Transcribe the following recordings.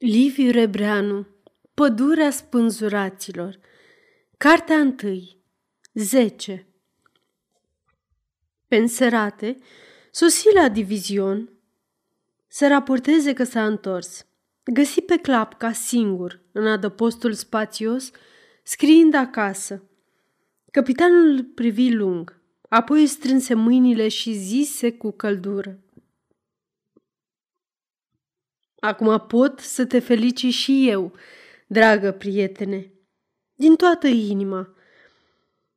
Liviu Rebreanu Pădurea spânzuraților Cartea întâi 10 Penserate sosi la divizion să raporteze că s-a întors. Găsi pe clapca singur în adăpostul spațios, scriind acasă. Capitanul îl privi lung, apoi strânse mâinile și zise cu căldură. Acum pot să te felici și eu, dragă prietene, din toată inima.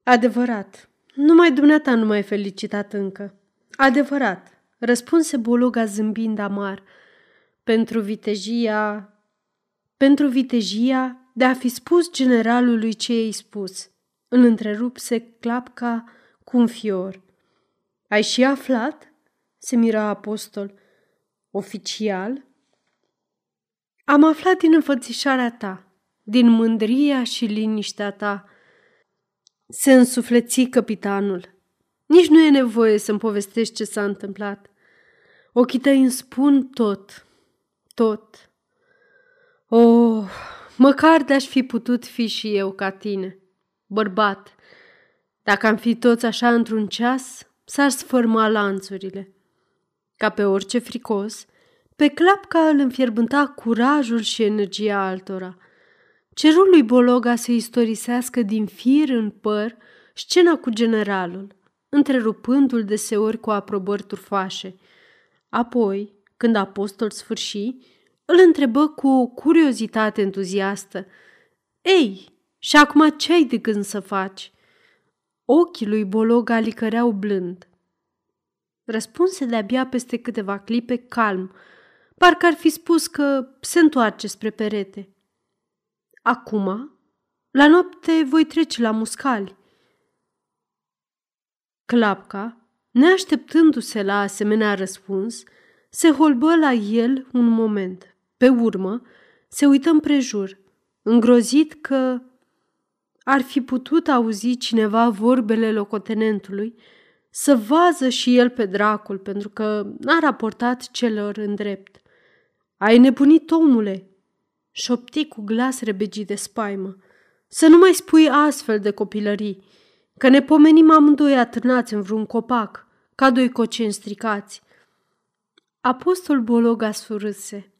Adevărat, numai dumneata nu m-ai felicitat încă. Adevărat, răspunse Bologa zâmbind amar, pentru vitejia... Pentru vitejia de a fi spus generalului ce i-ai spus. Îl întrerupse clapca cu un fior. Ai și aflat? se mira apostol. Oficial? Am aflat din înfățișarea ta, din mândria și liniștea ta. Se însufleți capitanul. Nici nu e nevoie să-mi povestești ce s-a întâmplat. Ochii tăi îmi spun tot, tot. Oh, măcar de-aș fi putut fi și eu ca tine, bărbat. Dacă am fi toți așa într-un ceas, s-ar sfârma lanțurile. Ca pe orice fricos, pe clapca îl înfierbânta curajul și energia altora. Cerul lui Bologa să istorisească din fir în păr scena cu generalul, întrerupându-l deseori cu aprobări turfașe. Apoi, când apostol sfârși, îl întrebă cu o curiozitate entuziastă. Ei, și acum ce ai de gând să faci?" Ochii lui Bologa licăreau blând. Răspunse de-abia peste câteva clipe calm, parcă ar fi spus că se întoarce spre perete. Acum, la noapte voi trece la muscali. Clapca, neașteptându-se la asemenea răspuns, se holbă la el un moment. Pe urmă, se uită împrejur, îngrozit că ar fi putut auzi cineva vorbele locotenentului, să vază și el pe dracul, pentru că n-a raportat celor în drept. Ai nebunit, omule!" șopti cu glas rebegit de spaimă. Să nu mai spui astfel de copilării, că ne pomenim amândoi atârnați în vreun copac, ca doi coceni stricați. Apostol Bologa surâse.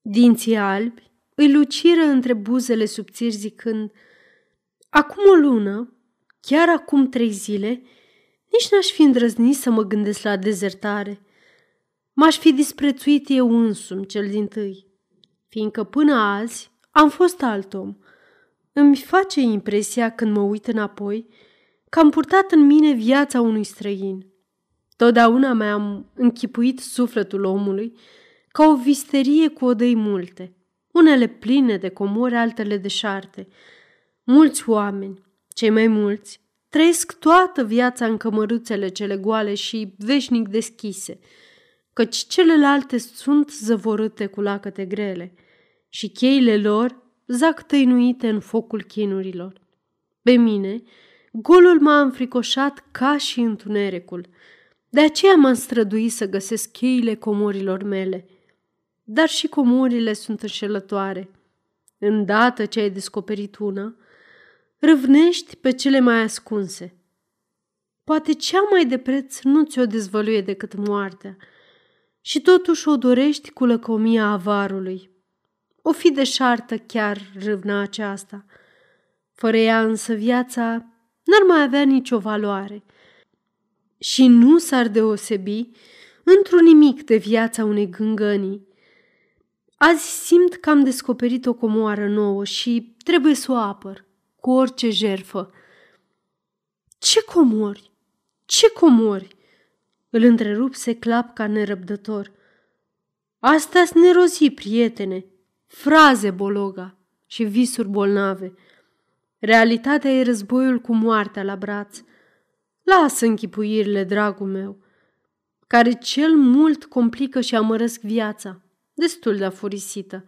Dinții albi îi luciră între buzele subțiri zicând Acum o lună, chiar acum trei zile, nici n-aș fi îndrăznit să mă gândesc la dezertare. M-aș fi disprețuit eu însumi cel din tâi, fiindcă până azi am fost alt om. Îmi face impresia când mă uit înapoi că am purtat în mine viața unui străin. Totdeauna mi-am închipuit sufletul omului ca o visterie cu odăi multe, unele pline de comori, altele de șarte. Mulți oameni, cei mai mulți, trăiesc toată viața în cămăruțele cele goale și veșnic deschise – căci celelalte sunt zăvorâte cu lacăte grele și cheile lor zac tăinuite în focul chinurilor. Pe mine, golul m-a înfricoșat ca și întunericul. De aceea m-am străduit să găsesc cheile comorilor mele. Dar și comorile sunt înșelătoare. Îndată ce ai descoperit una, râvnești pe cele mai ascunse. Poate cea mai de preț nu ți-o dezvăluie decât moartea – și totuși o dorești cu lăcomia avarului. O fi deșartă chiar râvna aceasta. Fără ea însă viața n-ar mai avea nicio valoare și nu s-ar deosebi într-un nimic de viața unei gângănii. Azi simt că am descoperit o comoară nouă și trebuie să o apăr cu orice jerfă. Ce comori? Ce comori? Îl întrerupse clapca nerăbdător. Asta-s nerozi, prietene, fraze bologa și visuri bolnave. Realitatea e războiul cu moartea la braț. Lasă închipuirile, dragul meu, care cel mult complică și amărăsc viața, destul de afurisită.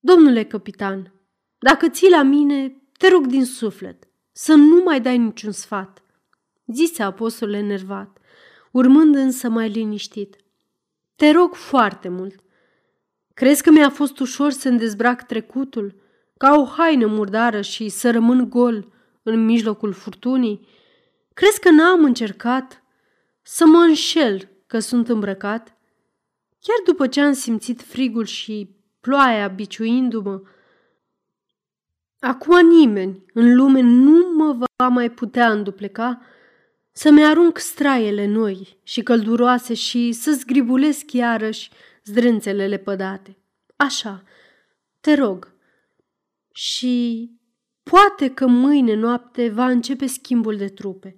Domnule capitan, dacă ții la mine, te rog din suflet să nu mai dai niciun sfat, zise apostolul enervat urmând însă mai liniștit. Te rog foarte mult. Crezi că mi-a fost ușor să-mi dezbrac trecutul, ca o haină murdară și să rămân gol în mijlocul furtunii? Crezi că n-am încercat să mă înșel că sunt îmbrăcat? Chiar după ce am simțit frigul și ploaia biciuindu-mă, acum nimeni în lume nu mă va mai putea îndupleca să-mi arunc straiele noi și călduroase și să zgribulesc iarăși zdrânțele lepădate. Așa, te rog. Și poate că mâine noapte va începe schimbul de trupe.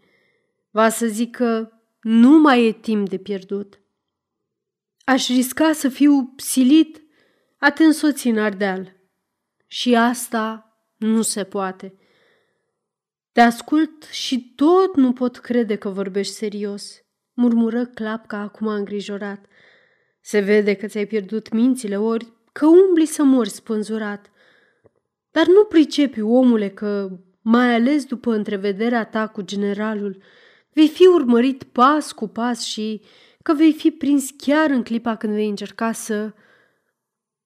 Va să zic că nu mai e timp de pierdut. Aș risca să fiu silit a te însoți în Ardeal. Și asta nu se poate. Te ascult și tot nu pot crede că vorbești serios, murmură Clapca acum îngrijorat. Se vede că ți-ai pierdut mințile ori că umbli să mori spânzurat. Dar nu pricepi, omule, că, mai ales după întrevederea ta cu generalul, vei fi urmărit pas cu pas și că vei fi prins chiar în clipa când vei încerca să...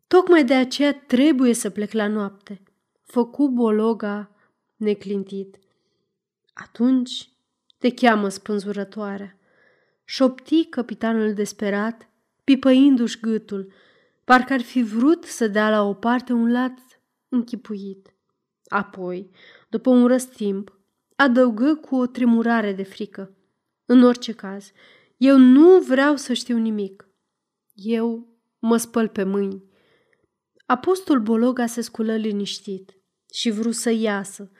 Tocmai de aceea trebuie să plec la noapte. Făcu bologa neclintit. Atunci te cheamă spânzurătoarea. Șopti capitanul desperat, pipăindu-și gâtul, parcă ar fi vrut să dea la o parte un lat închipuit. Apoi, după un răstimp, adăugă cu o tremurare de frică. În orice caz, eu nu vreau să știu nimic. Eu mă spăl pe mâini. Apostol Bologa se sculă liniștit și vrut să iasă.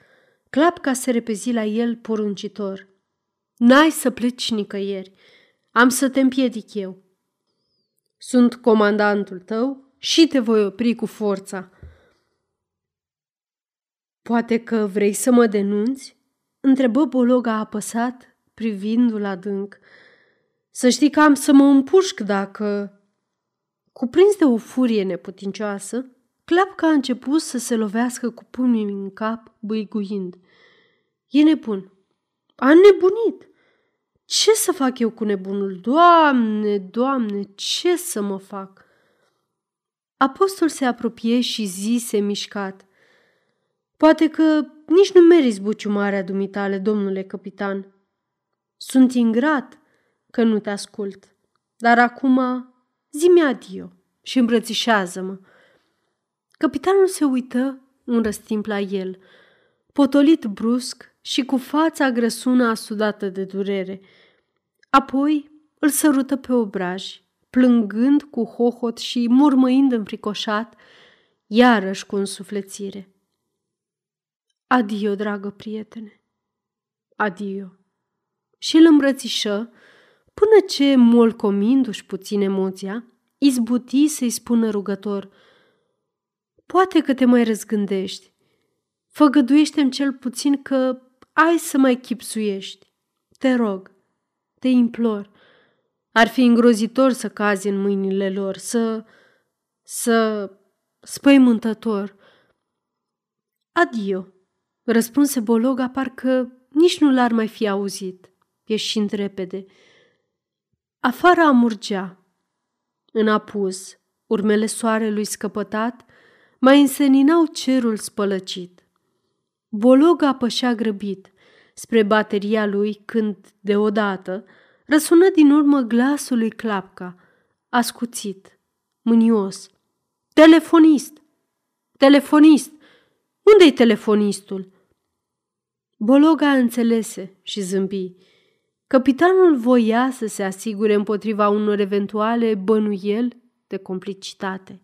Clapca se repezi la el poruncitor. N-ai să pleci nicăieri. Am să te împiedic eu. Sunt comandantul tău și te voi opri cu forța. Poate că vrei să mă denunți? Întrebă Bologa apăsat, privindu-l adânc. Să știi că am să mă împușc dacă... Cuprins de o furie neputincioasă, Clapca a început să se lovească cu pumnii în cap, băiguind. E nebun. A nebunit. Ce să fac eu cu nebunul? Doamne, doamne, ce să mă fac? Apostol se apropie și zise mișcat. Poate că nici nu meriți buciumarea dumitale, domnule capitan. Sunt ingrat că nu te ascult, dar acum zi-mi adio și îmbrățișează-mă. Capitanul se uită un răstimp la el, potolit brusc și cu fața grăsună asudată de durere. Apoi îl sărută pe obraj, plângând cu hohot și murmăind înfricoșat, iarăși cu însuflețire. Adio, dragă prietene, adio. Și îl îmbrățișă, până ce, molcomindu-și puțin emoția, izbuti să-i spună rugător, Poate că te mai răzgândești. Făgăduiește-mi cel puțin că ai să mai chipsuiești. Te rog, te implor. Ar fi îngrozitor să cazi în mâinile lor, să... să... spăimântător. Adio, răspunse Bologa, parcă nici nu l-ar mai fi auzit, ieșind repede. Afară amurgea. În apus, urmele soarelui scăpătat mai înseninau cerul spălăcit. Bologa pășea grăbit spre bateria lui când, deodată, răsună din urmă glasul lui Clapca, ascuțit, mânios. Telefonist! Telefonist! Unde-i telefonistul? Bologa înțelese și zâmbi. Capitanul voia să se asigure împotriva unor eventuale bănuieli de complicitate.